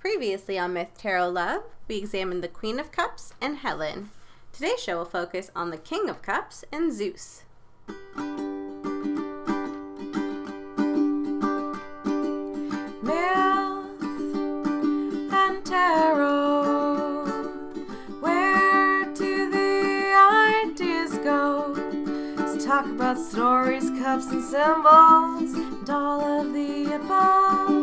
Previously on Myth Tarot Love, we examined the Queen of Cups and Helen. Today's show will focus on the King of Cups and Zeus. Myth and tarot. Where do the ideas go? Let's talk about stories, cups, and symbols, and all of the above.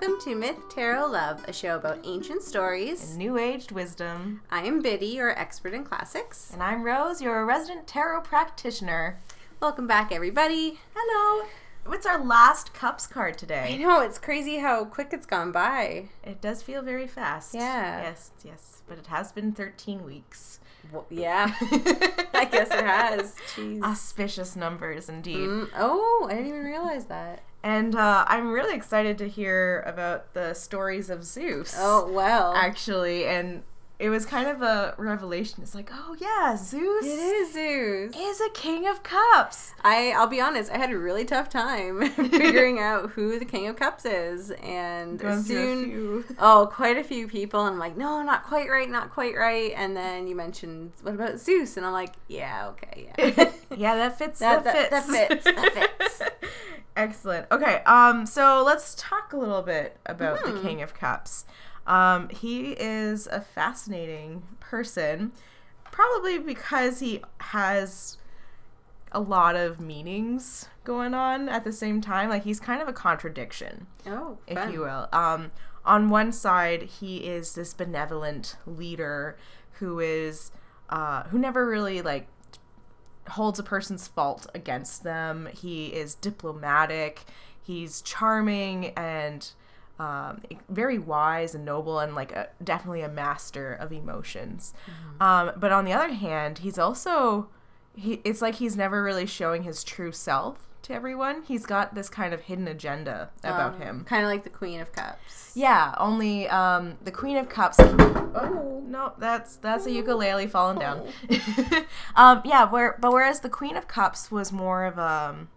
Welcome to Myth Tarot Love, a show about ancient stories. New aged wisdom. I am Biddy, your expert in classics. And I'm Rose, your resident tarot practitioner. Welcome back, everybody. Hello. What's our last cups card today? I know, it's crazy how quick it's gone by. It does feel very fast. Yeah. Yes, yes. But it has been 13 weeks. Well, yeah, I guess it has. Jeez. Auspicious numbers indeed. Mm, oh, I didn't even realize that. And uh, I'm really excited to hear about the stories of Zeus. Oh, well. Actually, and it was kind of a revelation. It's like, oh yeah, Zeus it is Zeus. is a king of cups. I I'll be honest, I had a really tough time figuring out who the King of Cups is, and Going soon, few. oh, quite a few people, and I'm like, no, not quite right, not quite right, and then you mentioned what about Zeus, and I'm like, yeah, okay, yeah, yeah, that fits. That- That, that- fits. that fits, that fits. Excellent. Okay, um, so let's talk a little bit about the Hmm. King of Cups. Um, he is a fascinating person, probably because he has a lot of meanings going on at the same time. Like he's kind of a contradiction oh, if you will. Um, on one side, he is this benevolent leader who is uh, who never really like holds a person's fault against them. He is diplomatic. He's charming and um, very wise and noble, and like a, definitely a master of emotions. Um, but on the other hand, he's also he. It's like he's never really showing his true self to everyone. He's got this kind of hidden agenda about him. kind of like the Queen of Cups. Yeah, only um, the Queen of Cups. Oh no, that's that's a ukulele falling down. um, yeah, where but whereas the Queen of Cups was more of a um,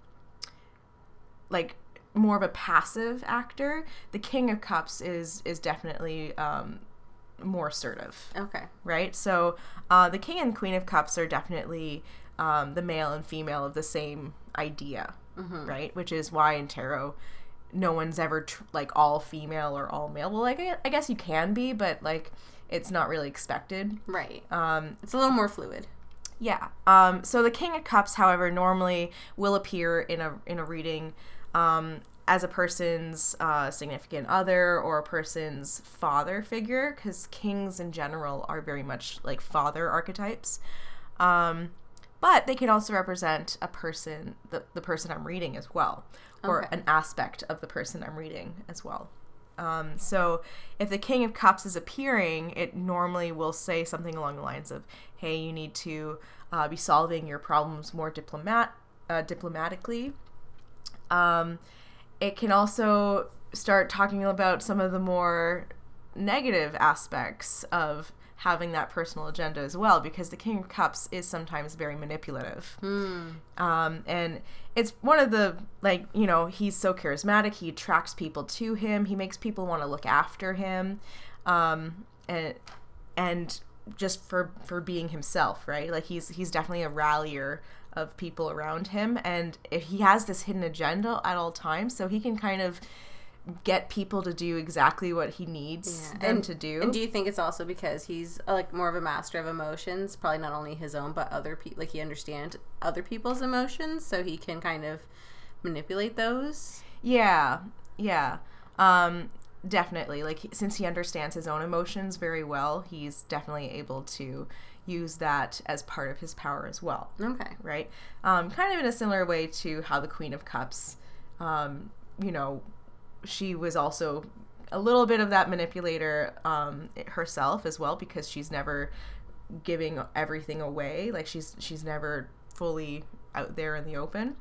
like more of a passive actor, the King of Cups is is definitely um, more assertive Okay. right? So uh, the king and queen of cups are definitely um, the male and female of the same idea, right? Which is why in tarot, no one's ever tr- like all female or all male. Well, like I I guess you can be, but like it's not really expected. Right. Um, It's a little more fluid. yeah. Um, so the King of Cups, however, normally will appear in a in a reading um, as a person's uh, significant other or a person's father figure, because kings in general are very much like father archetypes. Um, but they can also represent a person, the, the person I'm reading as well, or Okay. an aspect of the person I'm reading as well. Um, so if the King of Cups is appearing, it normally will say something along the lines of, "Hey, you need to uh, be solving your problems more diplomat uh, diplomatically." Um, it can also start talking about some of the more negative aspects of having that personal agenda as well, because the King of Cups is sometimes very manipulative. Um, and it's one of the like you know he's so charismatic he attracts people to him he makes people want to look after him um, and and just for for being himself right like he's he's definitely a rallier of people around him and if he has this hidden agenda at all times so he can kind of get people to do exactly what he needs them and to do And do you think it's also because he's uh, like more of a master of emotions, probably not only his own but other people? Like he understands other people's emotions, so he can kind of manipulate those. Yeah, yeah. Um, definitely. Like since he understands his own emotions very well, he's definitely able to use that as part of his power as well. Okay. Right? Um, kind of in a similar way to how the Queen of Cups, um, you know, she was also a little bit of that manipulator um, herself as well because she's never giving everything away. Like she's she's never fully out there in the open.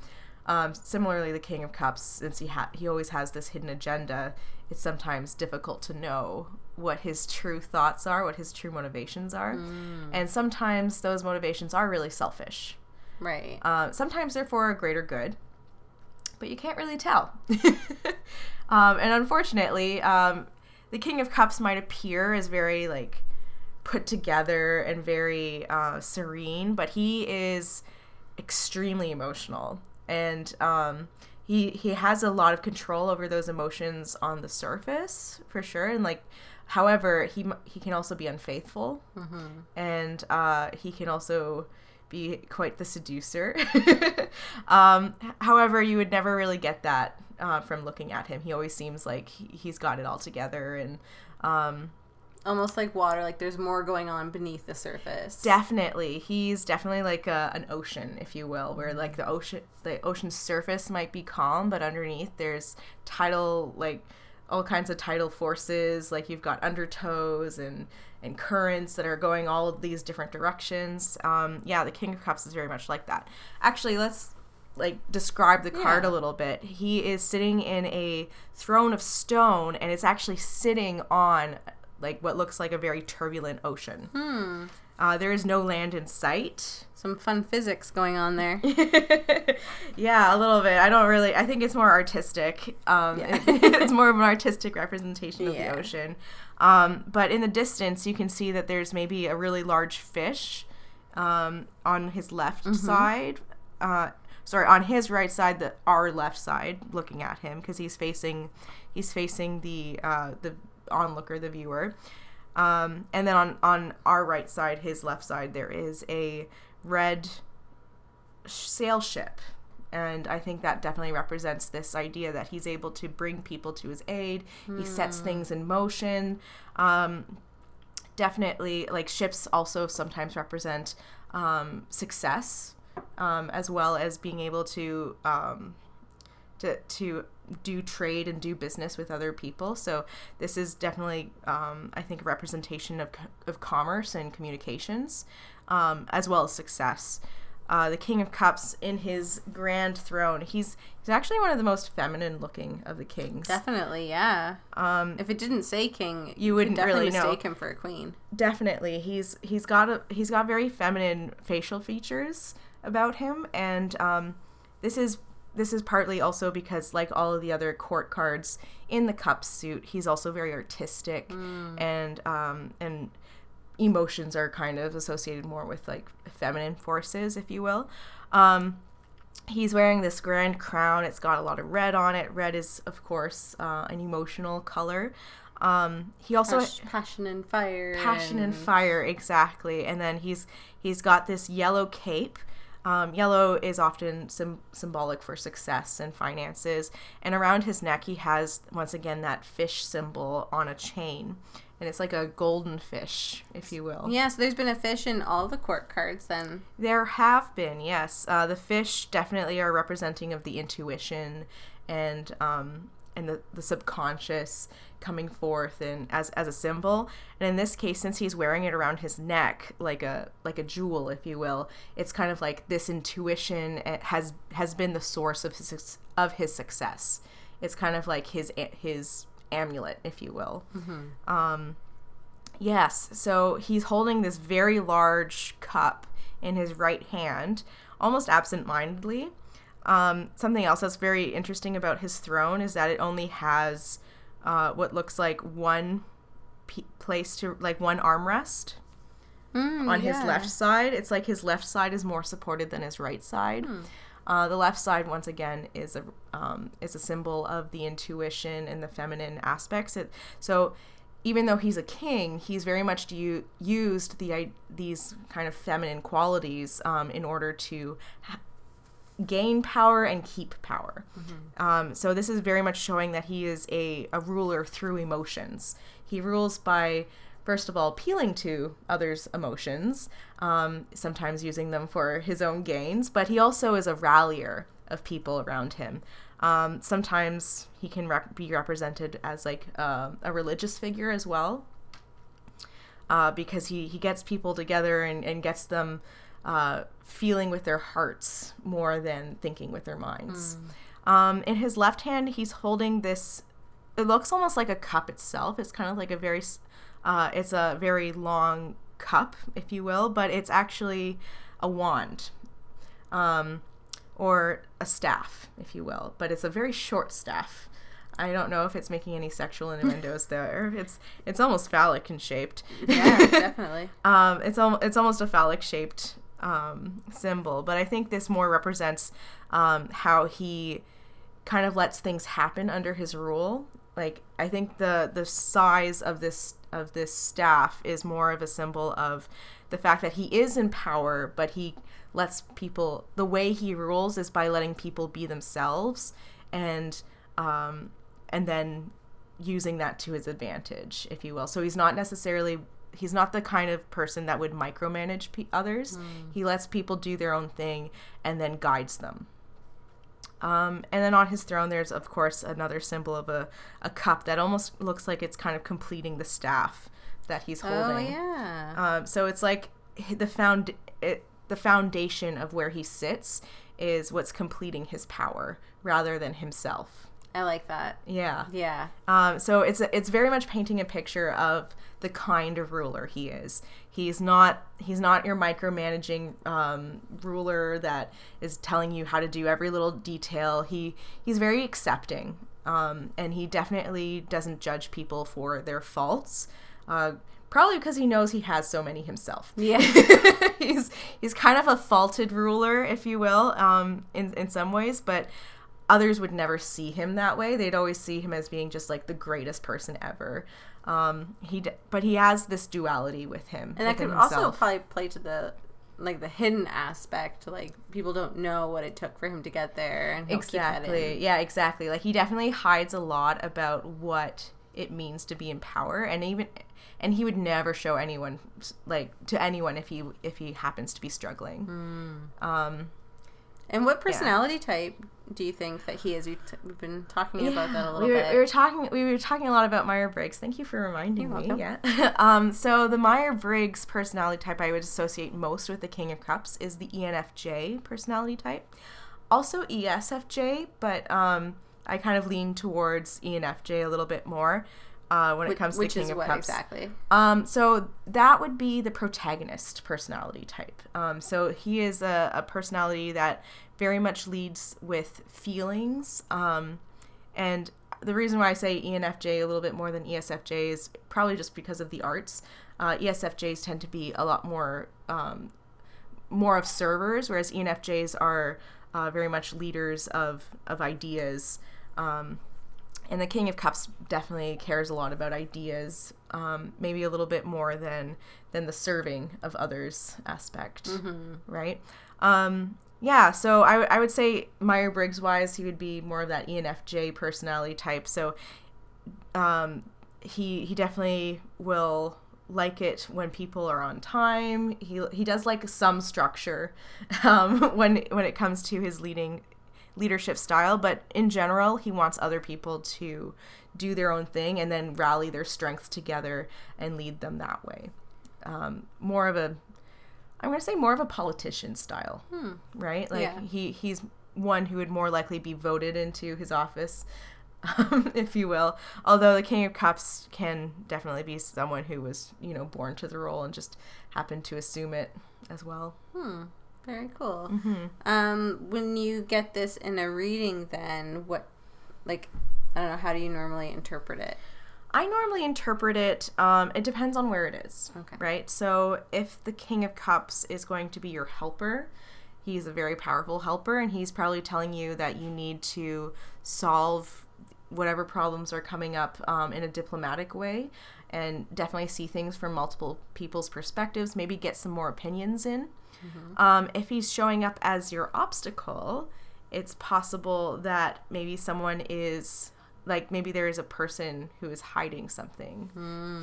Um, similarly, the King of Cups, since he ha- he always has this hidden agenda, it's sometimes difficult to know what his true thoughts are, what his true motivations are, and sometimes those motivations are really selfish. Right. Uh, sometimes they're for a greater good, but you can't really tell. um, and unfortunately, um, the King of Cups might appear as very like put together and very uh, serene, but he is extremely emotional, and um, he he has a lot of control over those emotions on the surface for sure, and like. However, he he can also be unfaithful, and uh, he can also be quite the seducer. um, however, you would never really get that uh, from looking at him. He always seems like he, he's got it all together, and um, Almost like water, like there's more going on beneath the surface. definitely he's definitely like a, an ocean, if you will, where like the ocean the ocean surface might be calm, but underneath there's tidal like all kinds of tidal forces. Like you've got undertows and and currents that are going all of these different directions. Um, yeah, the King of Cups is very much like that. Actually, let's like describe the card Yeah. a little bit. He is sitting in a throne of stone, and it's actually sitting on like what looks like a very turbulent ocean. Hmm. Uh, there is no land in sight. Some fun physics going on there. yeah, a little bit. I don't really. I think it's more artistic. Um, Yeah. it's more of an artistic representation of Yeah. the ocean. Um, but in the distance, you can see that there's maybe a really large fish um, on his left Mm-hmm. side. Uh, sorry, on his right side, the our left side, looking at him because he's facing he's facing the uh, the onlooker, the viewer. Um, and then on on our right side, his left side, there is a red sail ship. And I think that definitely represents this idea that he's able to bring people to his aid. He sets things in motion. Um, definitely, like ships also sometimes represent um, success, um, as well as being able to um, to to do trade and do business with other people. So this is definitely, um, I think, a representation of, of commerce and communications, um, as well as success. Uh, the King of Cups in his grand throne. He's he's actually one of the most feminine looking of the kings. Definitely, yeah. Um, If it didn't say king, You could wouldn't definitely really know. mistake him for a queen. definitely he's he's got a he's got very feminine facial features about him and um this is this is partly also because like all of the other court cards in the cup suit he's also very artistic and um and emotions are kind of associated more with like feminine forces if you will. Um he's wearing this grand crown. It's got a lot of red on it. Red is of course uh, an emotional color. Um he also Pas- passion and fire. passion and fire exactly. And then he's he's got this yellow cape um, yellow is often sim- symbolic for success and finances and around his neck he has once again that fish symbol on a chain and it's like a golden fish if you will Yeah, so there's been a fish in all the court cards then. there have been, yes. Uh, the fish definitely are representing of the intuition and um, and the, the subconscious coming forth and as as a symbol. And in this case, since he's wearing it around his neck like a like a jewel, if you will, it's kind of like this intuition eh, has has been the source of his of his success. It's kind of like his his amulet, if you will. Um, Yes, so he's holding this very large cup in his right hand, almost absent mindedly. Um, something else that's very interesting about his throne is that it only has uh, what looks like one p- place to, like one armrest Mm, on his left side. It's like his left side is more supported than his right side. Uh, the left side, once again, is a um, is a symbol of the intuition and the feminine aspects. It, so, even though he's a king, he's very much u- used the i- these kind of feminine qualities um, in order to ha- gain power and keep power. Um, so this is very much showing that he is a, a ruler through emotions. He rules by, first of all, appealing to others' emotions, um, sometimes using them for his own gains, but he also is a rallier of people around him. Um, sometimes he can rep- be represented as like uh, a religious figure as well, uh, because he, he gets people together and, and gets them uh, feeling with their hearts more than thinking with their minds. Um, in his left hand, he's holding this. It looks almost like a cup itself. It's kind of like a very, uh, it's a very long cup, if you will, but it's actually a wand, um, or a staff, if you will, but it's a very short staff. I don't know if it's making any sexual innuendos there. It's it's almost phallic in shaped. Yeah, definitely. um, it's al- it's almost a phallic shaped um, symbol, but I think this more represents um, how he kind of lets things happen under his rule. Like I think the the size of this of this staff is more of a symbol of the fact that he is in power, but he lets people the way he rules is by letting people be themselves and um, and then using that to his advantage, if you will. So he's not necessarily he's not the kind of person that would micromanage pe- others. He lets people do their own thing and then guides them. Um, and then on his throne, there's of course another symbol of a, a cup that almost looks like it's kind of completing the staff that he's holding. Oh yeah. Um, so it's like the found it, the foundation of where he sits is what's completing his power rather than himself. I like that. Yeah. Yeah. Um, so it's it's very much painting a picture of the kind of ruler he is. He's not he's not your micromanaging um, ruler that is telling you how to do every little detail. He he's very accepting, um, and he definitely doesn't judge people for their faults. Uh, probably because he knows he has so many himself. Yeah. he's he's kind of a faulted ruler, if you will, um, in in some ways, but others would never see him that way. They'd always see him as being just like the greatest person ever. Um, he d- but he has this duality with him, And that could also probably play to the like the hidden aspect. Like people don't know what it took for him to get there, and he'll keep that exactly yeah exactly like he definitely hides a lot about what it means to be in power and even and he would never show anyone like to anyone if he if he happens to be struggling Hmm. um And what personality type do you think that he is? We've, t- we've been talking about that a little we were, bit. we were talking we were talking a lot about Meyer Briggs. Thank you for reminding You're me. welcome. Yeah. um, so the Meyer Briggs personality type I would associate most with the King of Cups is the ENFJ personality type. Also ESFJ, but um, I kind of lean towards ENFJ a little bit more uh, when it comes to King is of what Cups. exactly? Um, so that would be the protagonist personality type. Um, so he is a, a personality that very much leads with feelings. Um, and the reason why I say ENFJ a little bit more than ESFJ is probably just because of the arts. Uh, ESFJs tend to be a lot more um, more of servers, whereas ENFJs are uh, very much leaders of of ideas. Um, and the King of Cups definitely cares a lot about ideas, um, maybe a little bit more than than the serving of others aspect, right? Um, yeah, so I, w- I would say Meyer Briggs wise, he would be more of that ENFJ personality type. So um, he he definitely will like it when people are on time. He he does like some structure um, when when it comes to his leading leadership style, but in general, he wants other people to do their own thing and then rally their strengths together and lead them that way. Um, more of a I'm going to say more of a politician style, right? Like Yeah. he he's one who would more likely be voted into his office, um, if you will. Although the King of Cups can definitely be someone who was you know born to the role and just happened to assume it as well. Hmm. Very cool. Mm-hmm. Um, when you get this in a reading, then what, like, I don't know, how do you normally interpret it? I normally interpret it. Um, it depends on where it is. Okay. Right. So if the King of Cups is going to be your helper, he's a very powerful helper, and he's probably telling you that you need to solve whatever problems are coming up um, in a diplomatic way, and definitely see things from multiple people's perspectives. Maybe get some more opinions in. Um, if he's showing up as your obstacle, it's possible that maybe someone is like maybe there is a person who is hiding something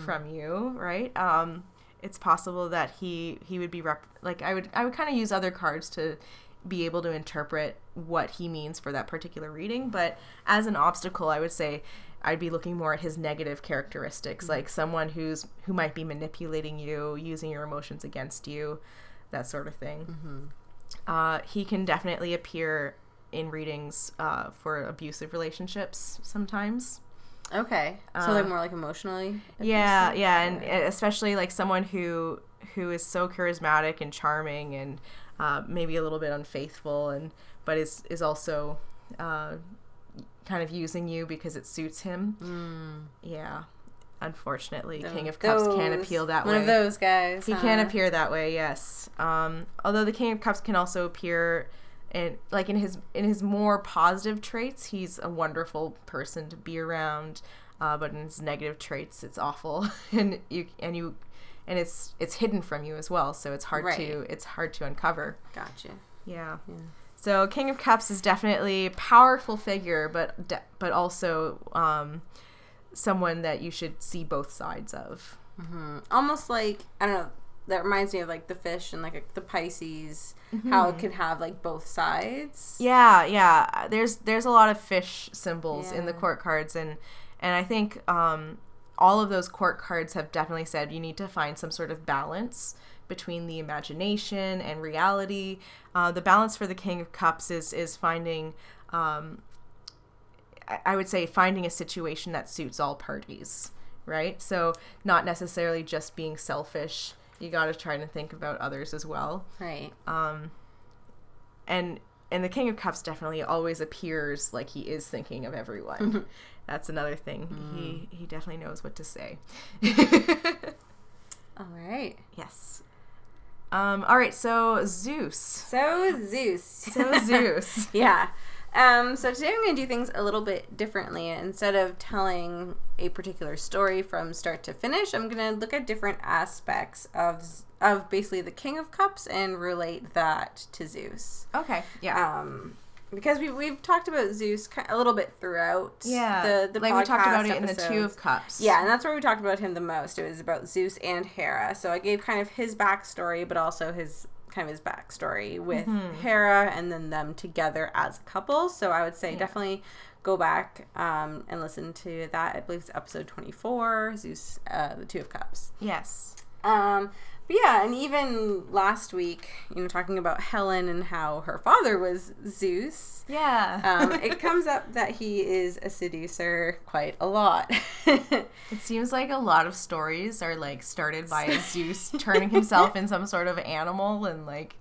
from you, right? Um, it's possible that he he would be rep- like I would I would kind of use other cards to be able to interpret what he means for that particular reading, but as an obstacle, I would say I'd be looking more at his negative characteristics, like someone who's who might be manipulating you, using your emotions against you, that sort of thing. Uh, he can definitely appear in readings uh, for abusive relationships sometimes. Okay. So, like, more like emotionally? Yeah, abusive? yeah, and uh, especially like someone who who is so charismatic and charming and uh, maybe a little bit unfaithful and but is is also uh, kind of using you because it suits him. Yeah. Unfortunately, King of Cups can't appeal that one way. One of those guys. He huh? can appear that way, yes. Um, although the King of Cups can also appear in like in his in his more positive traits, he's a wonderful person to be around. Uh, but in his negative traits, it's awful, and you and you and it's it's hidden from you as well. So it's hard Right. to it's hard to uncover. Gotcha. Yeah. Yeah. So King of Cups is definitely a powerful figure, but de- but also um, someone that you should see both sides of. hmm Almost like I don't know. That reminds me of like the fish and like the Pisces, how it can have like both sides. Yeah, yeah. There's there's a lot of fish symbols in the court cards, and and I think um, all of those court cards have definitely said you need to find some sort of balance between the imagination and reality. Uh, the balance for the King of Cups is is finding. Um, I- would say finding a situation that suits all parties, right? So not necessarily just being selfish. You got to try to think about others as well Right. um and and the king of cups definitely always appears like he is thinking of everyone that's another thing he he definitely knows what to say All right. yes um all right so zeus So Zeus. so zeus yeah. Um, so today I'm going to do things a little bit differently. Instead of telling a particular story from start to finish, I'm going to look at different aspects of of basically the King of Cups and relate that to Zeus. okay yeah Um, because we we've talked about Zeus a little bit throughout. yeah the the like we talked about it in the two of cups Yeah, and that's where we talked about him the most. It was about Zeus and Hera. So I gave kind of his backstory, but also his kind of his backstory with Mm-hmm. Hera and then them together as a couple. So I would say definitely go back um, and listen to that. I believe it's episode 24, Zeus, uh, the Two of Cups. yes Um, but yeah, and even last week, you know, talking about Helen and how her father was Zeus. yeah Um, it comes up that he is a seducer quite a lot. It seems like a lot of stories are like started by Zeus turning himself in some sort of animal and like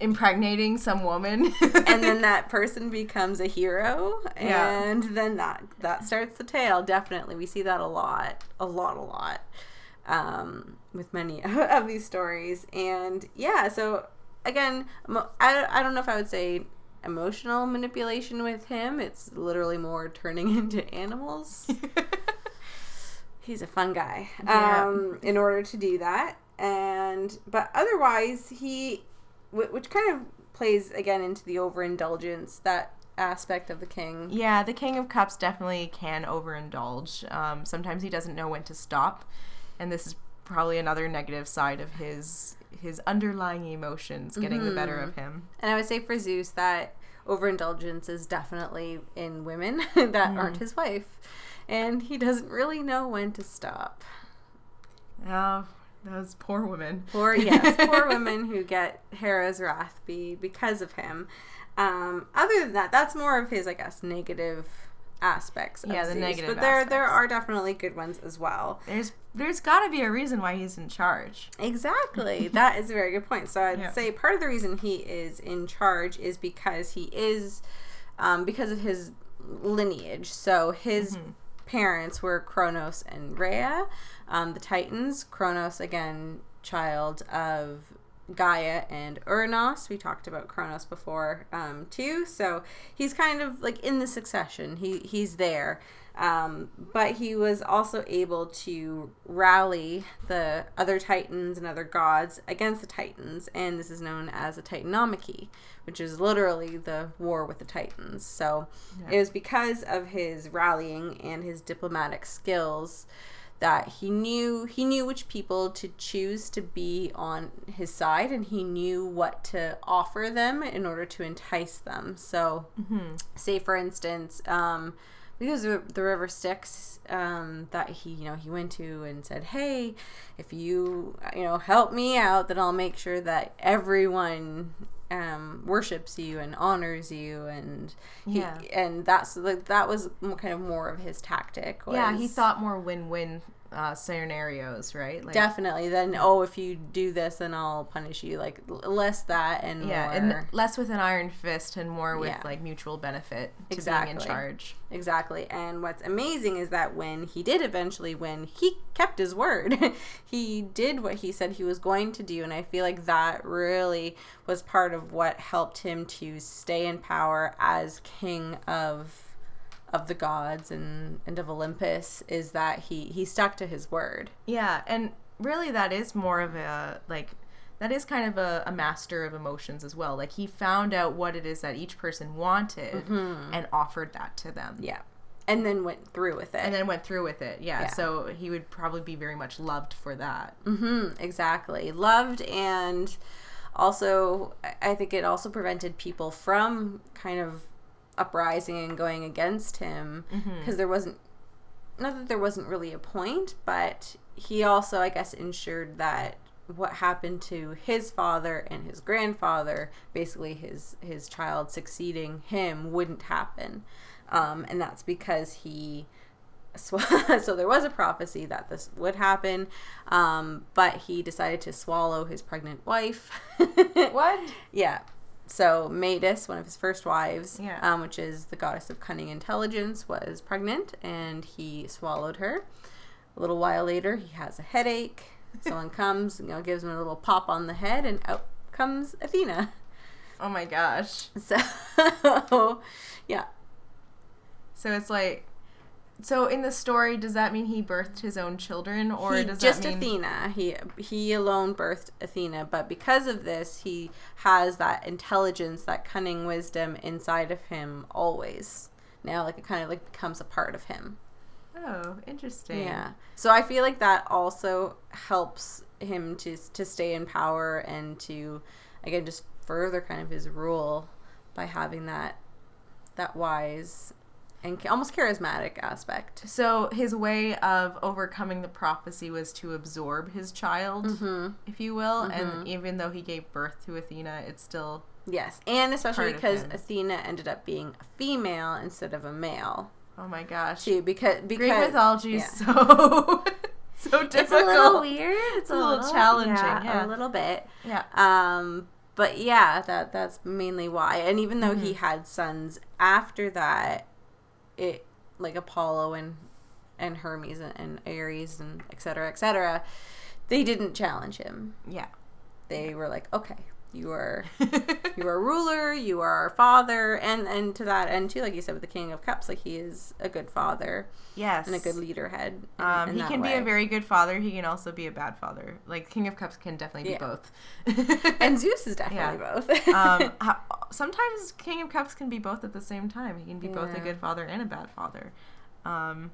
impregnating some woman. and then that person becomes a hero Yeah. and then that that starts the tale definitely we see that a lot a lot a lot um, with many of these stories. And yeah so again I, I don't know if i would say emotional manipulation with him. It's literally more turning into animals. He's a fun guy Yeah. um, in order to do that. And but otherwise he which kind of plays again into the overindulgence that aspect of the king. Yeah, the King of Cups definitely can overindulge. Um, sometimes he doesn't know when to stop, and this is probably another negative side of his his underlying emotions getting the better of him. and i would say for zeus that overindulgence is definitely in women that aren't his wife and he doesn't really know when to stop Oh, those poor women. Poor yes, poor women who get Hera's wrath be because of him. Um, other than that, that's more of his, I guess, negative aspects. Of Yeah, the Zeus, negative But there, there are definitely good ones as well. There's there's got to be a reason why he's in charge. Exactly, that is a very good point. So I'd Yeah. say part of the reason he is in charge is because he is, um, because of his lineage. So his Mm-hmm. parents were Kronos and Rhea, um, the Titans. Kronos, again, child of Gaia and Uranos. We talked about Kronos before um, too. So he's kind of like in the succession. He he's there. Um, but he was also able to rally the other titans and other gods against the titans, and this is known as a Titanomachy, which is literally the war with the titans. So it was because of his rallying and his diplomatic skills that he knew he knew which people to choose to be on his side and he knew what to offer them in order to entice them. So say for instance um, because the, the river Styx um, that he you know he went to and said hey if you you know help me out then i'll make sure that everyone um, worships you and honors you and he, Yeah. and that's like that was kind of more of his tactic Yeah, he thought more win-win uh, scenarios, right? Like, Definitely. Then, oh, if you do this, then I'll punish you. Like less that and yeah, more. and less with an iron fist and more with Yeah. like mutual benefit to being Exactly. in charge. Exactly. And what's amazing is that when he did eventually win, he kept his word. he did what he said he was going to do. And I feel like that really was part of what helped him to stay in power as king of of the gods and, and of Olympus is that he, he stuck to his word. Yeah, and really that is more of a like that is kind of a, a master of emotions as well. Like he found out what it is that each person wanted and offered that to them. Yeah. And then went through with it. And then went through with it. Yeah, Yeah. So he would probably be very much loved for that. hmm exactly. Loved and also, I think it also prevented people from kind of uprising and going against him because there wasn't, not that there wasn't really a point, but he also, I guess, ensured that what happened to his father and his grandfather, basically his his child succeeding him, wouldn't happen, um, and that's because he sw- so there was a prophecy that this would happen, um, but he decided to swallow his pregnant wife. What? Yeah. So Metis, one of his first wives, Yeah. um, which is the goddess of cunning intelligence, was pregnant, and he swallowed her. A little while later, he has a headache. Someone comes, you know, gives him a little pop on the head, and out comes Athena. Oh my gosh. So, yeah, So it's like so in the story, does that mean he birthed his own children, or he, does just that mean Athena. He he alone birthed Athena, but because of this, he has that intelligence, that cunning wisdom inside of him always. Now, like it kind of like becomes a part of him. Oh, interesting. Yeah. So I feel like that also helps him to to stay in power and to again just further kind of his rule by having that that wise and almost charismatic aspect. So his way of overcoming the prophecy was to absorb his child, Mm-hmm. if you will, and even though he gave birth to Athena, it's still Yes, and especially because. Athena ended up being a female instead of a male oh my gosh. too. Because because Greek mythology is yeah. so so difficult. It's a little weird. It's, a little challenging, yeah. a little bit. Yeah. Um, but yeah, that that's mainly why. And even though Mm-hmm. he had sons after that, it like Apollo and and Hermes and, and Ares and et cetera, et cetera, they didn't challenge him. Yeah. They were like, okay, you are you are a ruler, you are our father, and and to that end too, like you said with the King of Cups, like he is a good father yes. and a good leader head. in- Um, in he can be a very good father. He can also be a bad father. Like King of Cups can definitely Yeah. be both. and Zeus is definitely both. um, ho- sometimes King of Cups can be both at the same time. He can be both a good father and a bad father. Um,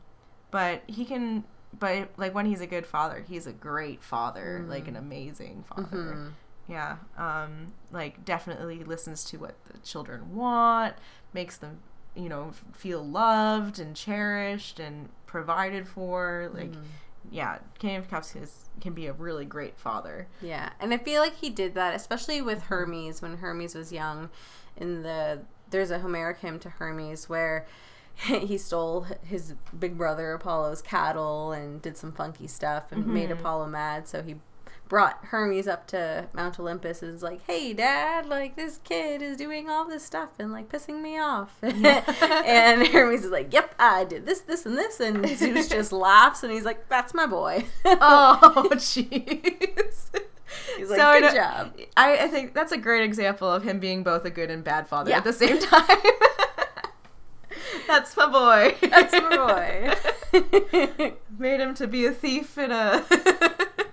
but he can, but like when he's a good father, he's a great father, like Mm. an amazing father. Mm-hmm. Yeah. Um, like definitely listens to what the children want, makes them, you know, feel loved and cherished and provided for. Like, Mm-hmm. yeah, King of Cups is, can be a really great father. Yeah, and I feel like he did that, especially with Hermes when Hermes was young. In the there's a Homeric hymn to Hermes where he stole his big brother Apollo's cattle and did some funky stuff and made Apollo mad. So he brought Hermes up to Mount Olympus and is like, "Hey, Dad, like this kid is doing all this stuff and like pissing me off." and Hermes is like, "Yep, I did this, this, and this," and Zeus just laughs and he's like, "That's my boy." Oh, jeez. He's like, So I "Good don't- job." I, I think that's a great example of him being both a good and bad father Yeah. at the same time. that's my boy. That's my boy. Made him to be a thief and a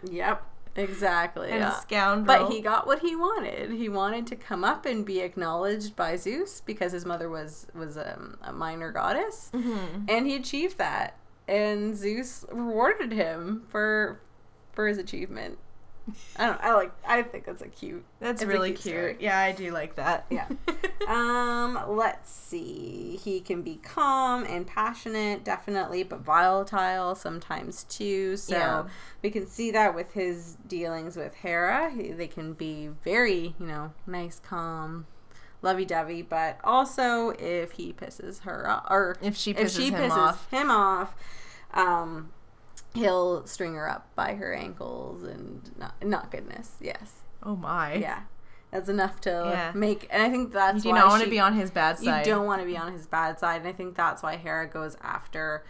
yep, exactly. and yeah. a scoundrel. But he got what he wanted. He wanted to come up and be acknowledged by Zeus because his mother was was um, a minor goddess, Mhm. and he achieved that. And Zeus rewarded him for for his achievement. I don't. I like. I think that's a cute. That's it's really cute cute. Yeah, I do like that. Yeah. Um, let's see. He can be calm and passionate, definitely, but volatile sometimes too. So Yeah. we can see that with his dealings with Hera. He- They can be very, you know, nice, calm, lovey-dovey, but also if he pisses her off, or If she if pisses she him pisses off. him off, um, he'll string her up by her ankles and not not goodness. Yes. Oh my. Yeah. That's enough to Yeah. make and I think that's You do why not want to be on his bad side. you don't want to be on his bad side and i think that's why hera goes after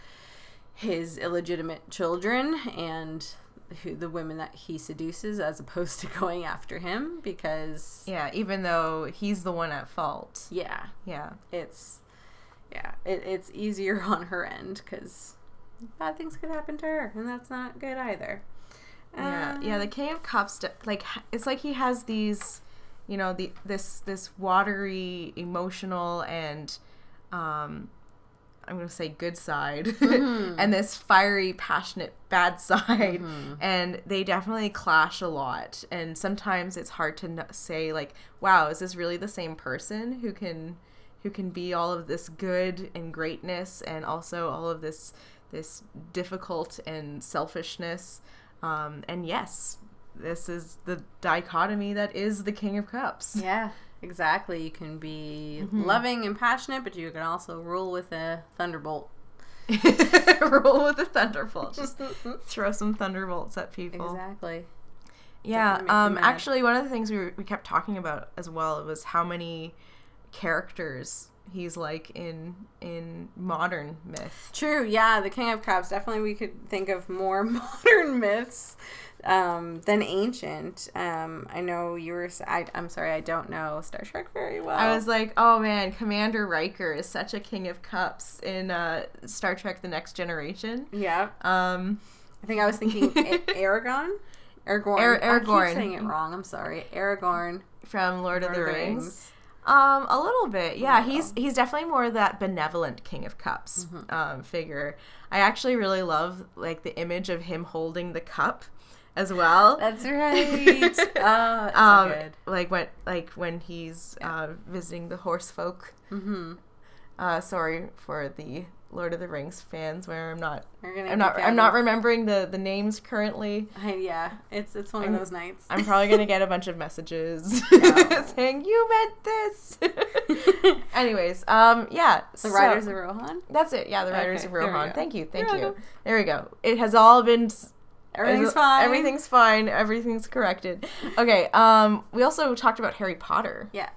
his illegitimate children and who the women that he seduces as opposed to going after him because Yeah, even though he's the one at fault. yeah Yeah. it's yeah it, it's easier on her end because bad things could happen to her and that's not good either Yeah, Um, yeah. The King of Cups, like it's like he has these, you know, the this this watery, emotional, and um, I'm gonna say good side, Mm-hmm. and this fiery, passionate bad side, and they definitely clash a lot. And sometimes it's hard to say like, wow, is this really the same person who can who can be all of this good and greatness, and also all of this this difficult and selfishness. Um, and yes, this is the dichotomy that is the King of Cups. yeah exactly you can be Mm-hmm. loving and passionate but you can also rule with a thunderbolt rule with a thunderbolt. Just throw some thunderbolts at people. exactly Yeah. Definitely make them Um, actually, one of the things we, were, we kept talking about as well was how many characters he's like in in modern myth. True, yeah, the King of Cups. Definitely, we could think of more modern myths um, than ancient. Um, I know you were. I, am sorry, I don't know Star Trek very well. I was like, oh man, Commander Riker is such a king of cups in uh, Star Trek: The Next Generation. yeah. Um, I think I was thinking Aragon. Aragorn. Ar- I Aragorn. keep saying it wrong. I'm sorry. Aragorn. from Lord, of the of the Rings. Rings. Um, a little bit, yeah. Wow. He's he's definitely more that benevolent King of Cups um, figure. I actually really love like the image of him holding the cup as well. That's right. oh, it's um, so good. like when like when he's uh, visiting the horse folk. Mm-hmm. Uh, sorry for the Lord of the Rings fans, where I'm not I'm not I'm not remembering the the names currently. I, yeah, it's it's one I'm- of those nights. I'm probably gonna get a bunch of messages No. saying you meant this. Anyways, um, yeah. the so- Riders of Rohan. That's it. Yeah, the Riders Okay, of Rohan. Thank you. Thank You're you. welcome. There we go. It has all been. Everything's fine. Everything's fine. Everything's corrected. Okay. Um, we also talked about Harry Potter. Yeah.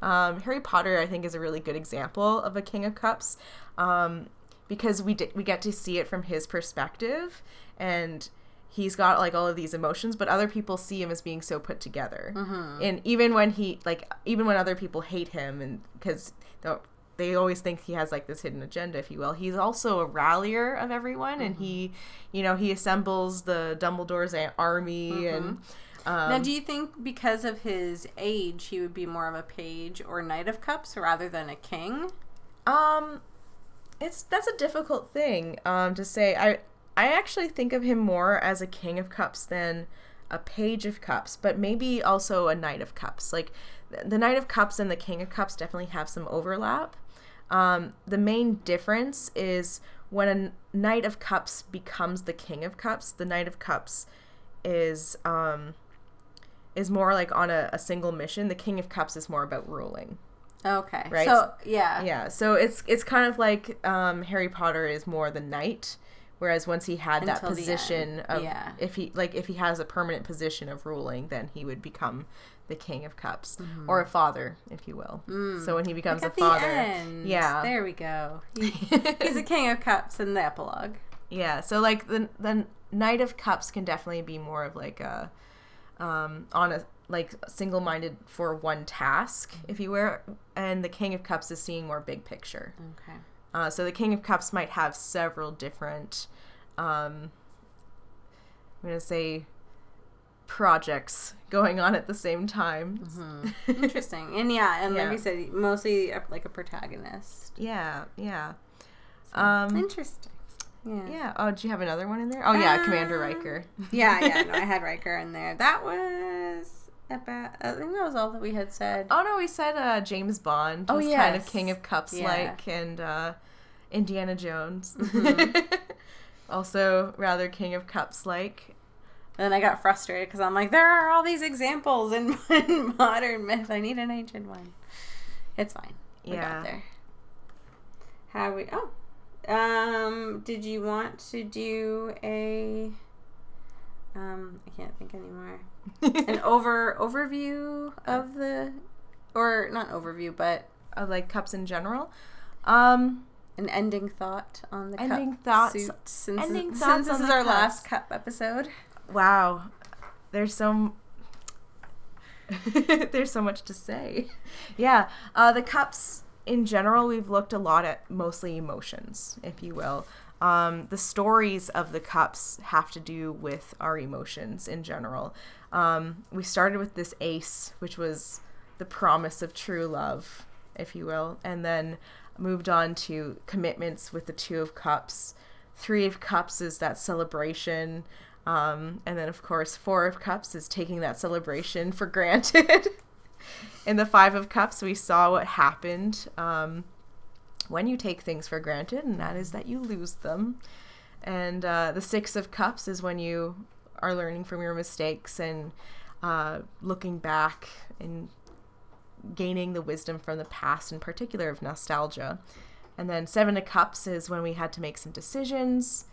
Um, Harry Potter, I think, is a really good example of a King of Cups, um, because we di- we get to see it from his perspective, and he's got like all of these emotions, but other people see him as being so put together, and even when he like even when other people hate him, and because they always think he has like this hidden agenda, if you will, he's also a rallier of everyone, and he, you know, he assembles the Dumbledore's a- army and. Um, Now, do you think because of his age, he would be more of a page or knight of cups rather than a king? Um, it's that's a difficult thing um to say. I I actually think of him more as a king of cups than a page of cups, but maybe also a knight of cups. Like the knight of cups and the king of cups definitely have some overlap. Um, the main difference is when a knight of cups becomes the king of cups. The knight of cups is um is more like on a, a single mission. The king of cups is more about ruling. Okay. Right. So, yeah. Yeah, so it's it's kind of like um, Harry Potter is more the knight, whereas once he had that Until the position of yeah. if he like if he has a permanent position of ruling, then he would become the king of cups or a father, if you will. So when he becomes. Mm. At a the father, end. yeah, There we go. He- he's a king of cups in the epilogue. yeah. So like the the knight of cups can definitely be more of like a um, on a like single minded for one task, if you will, and the king of cups is seeing more big picture. Okay. Uh, so the King of Cups might have several different, um, I'm going to say, projects going on at the same time. Interesting. And yeah, and Yeah. like you said, mostly a, like a protagonist. Yeah, yeah. Um, Interesting. Yeah. yeah. Oh, do you have another one in there? Oh, yeah, Commander Um, Riker. Yeah, yeah. No, I had Riker in there. That was about. I think that was all that we had said. Oh, no, we said uh, James Bond Oh, was kind of. King of Cups Yeah. like, and uh, Indiana Jones. Mm-hmm. also, rather King of Cups like. And then I got frustrated because I'm like, there are all these examples in, in modern myth. I need an ancient one. It's fine. We Yeah. got there. How we? Oh, Um, did you want to do a? Um, I can't think anymore. An over overview of the, or not overview, but Of like cups in general. Um, an ending thought on the Ending cup thoughts- suit since, ending since thoughts this on is our last cup episode. wow, there's so there's so much to say. Yeah, uh, the cups in general, we've looked a lot at mostly emotions, if you will. Um, the stories of the cups have to do with our emotions in general. Um, we started with this ace, which was the promise of true love, if you will, and then moved on to commitments with the two of cups. Three of cups is that celebration. Um, and then, of course, four of cups is taking that celebration for granted. In the five of cups, we saw what happened um, when you take things for granted, and that is that you lose them. And uh, the six of cups is when you are learning from your mistakes and uh, looking back and gaining the wisdom from the past, in particular of nostalgia. And then seven of cups is when we had to make some decisions.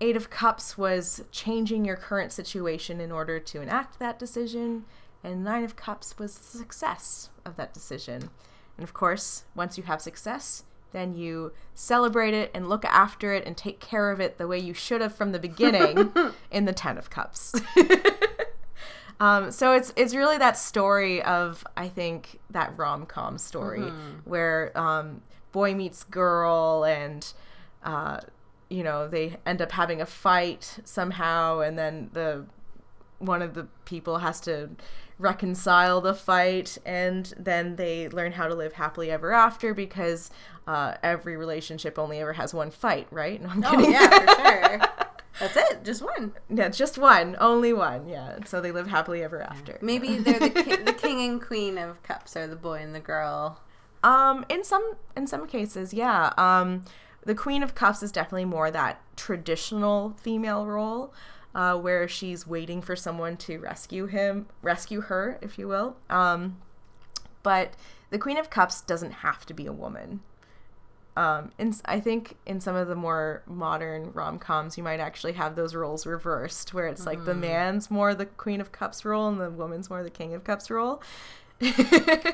Eight of Cups was changing your current situation in order to enact that decision. And Nine of Cups was the success of that decision. And of course, once you have success, then you celebrate it and look after it and take care of it the way you should have from the beginning in the Ten of Cups. um, so it's it's really that story of I think that rom com story where um, boy meets girl and uh, you know they end up having a fight somehow and then the one of the people has to reconcile the fight and then they learn how to live happily ever after because uh, every relationship only ever has one fight right no, I'm Oh kidding. yeah, for sure. That's it, just one. yeah just one only one yeah so they live happily ever after Maybe they're the ki- the king and queen of cups, or the boy and the girl. Um, in some in some cases, yeah. Um, the Queen of Cups is definitely more that traditional female role, uh, where she's waiting for someone to rescue him, rescue her, if you will. Um, but the Queen of Cups doesn't have to be a woman. Um, in, I think in some of the more modern rom coms, you might actually have those roles reversed, where it's like the man's more the Queen of Cups role and the woman's more the King of Cups role. um,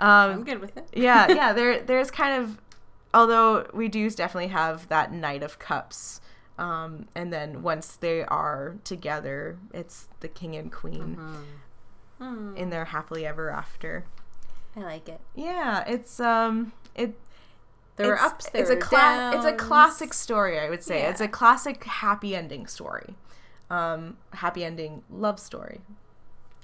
I'm good with it. yeah, yeah. There, there's kind of, although we do definitely have that Knight of Cups, um, and then once they are together, it's the King and Queen Hmm. in their happily ever after. I like it. Yeah, it's um, it. There were it's, ups. There it's a were cla- It's a classic story, I would say. Yeah. It's a classic happy ending story, um, happy ending love story.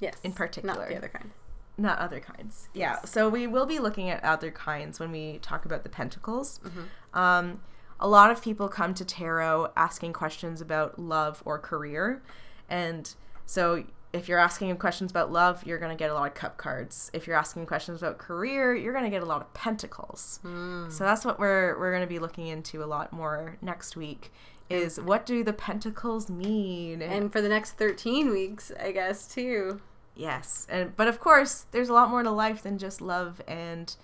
Yes, in particular. not the other kind. not other kinds. Yeah. So we will be looking at other kinds when we talk about the pentacles. Mm-hmm. Um, a lot of people come to tarot asking questions about love or career, and so if you're asking questions about love, you're going to get a lot of cup cards. If you're asking questions about career, you're going to get a lot of pentacles. Mm. So that's what we're we're going to be looking into a lot more next week. Is what do the pentacles mean? And for the next 13 weeks, I guess too. Yes, and but of course, there's a lot more to life than just love and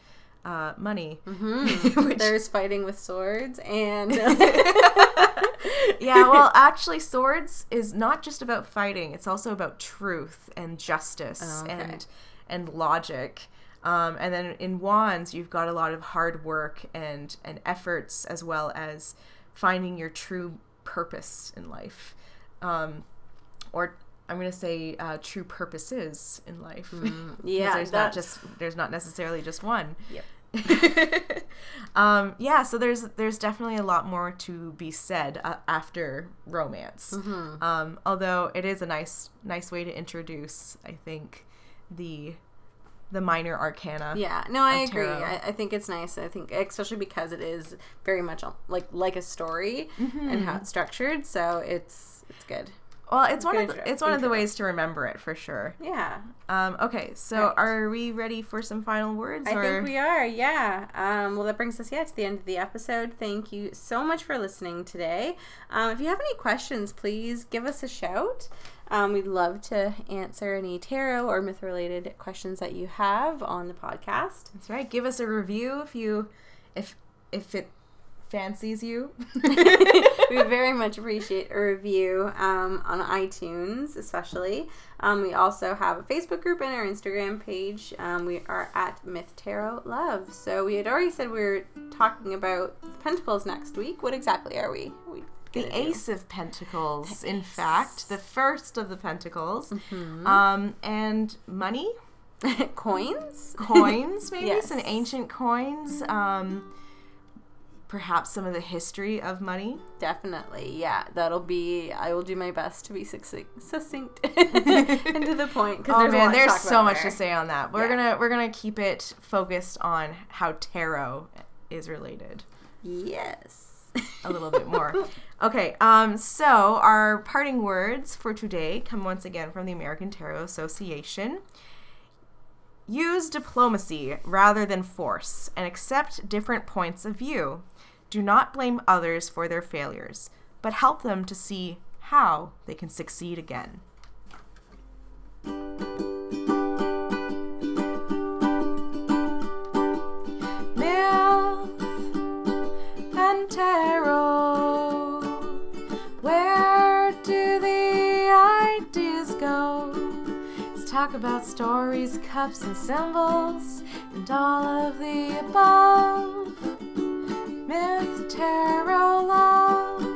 uh, money. Mm-hmm. Which- There's fighting with swords and yeah, well, actually, swords is not just about fighting; it's also about truth and justice Oh, okay. and and logic. Um, and then in wands, you've got a lot of hard work and and efforts, as well as finding your true purpose in life, um, or I'm gonna say uh, true purposes in life. 'Cause yeah, there's not just there's not necessarily just one. Yep. um, yeah, so there's there's definitely a lot more to be said uh, after romance. Mm-hmm. Um, although it is a nice nice way to introduce, I think, the the minor arcana. Yeah, no, I agree. I, I think it's nice. I think, especially because it is very much like like a story Mm-hmm. and how it's structured. So it's it's good. Well, it's one of the, it's one of the ways to remember it for sure. Yeah, Um, okay, so Right. are we ready for some final words? I or... think we are. Yeah. Um, well, that brings us yeah to the end of the episode. Thank you so much for listening today. Um, if you have any questions, please give us a shout. Um, we'd love to answer any tarot or myth related questions that you have on the podcast. That's right. Give us a review if you if if it fancies you. we very much appreciate a review um, on iTunes, especially. Um, we also have a Facebook group and our Instagram page. Um, we are at Myth Tarot Love. So we had already said we were talking about the Pentacles next week. What exactly are we? we the do? Ace of Pentacles, in fact, the first of the Pentacles, Mm-hmm. um, and money, coins. coins, maybe Yes. some ancient coins, um, perhaps some of the history of money. Definitely, yeah. That'll be. I will do my best to be succinct, succinct and to the point. Because Oh there's man, there's so much there. to say on that. We're Yeah. gonna we're gonna keep it focused on how tarot is related. Yes. a little bit more. Okay, um, so our parting words for today come once again from the American Tarot Association. Use diplomacy rather than force and accept different points of view. Do not blame others for their failures, but help them to see how they can succeed again. Myth and tarot. Where do the ideas go? Let's talk about stories, cups, and symbols, and all of the above. Myth, tarot love.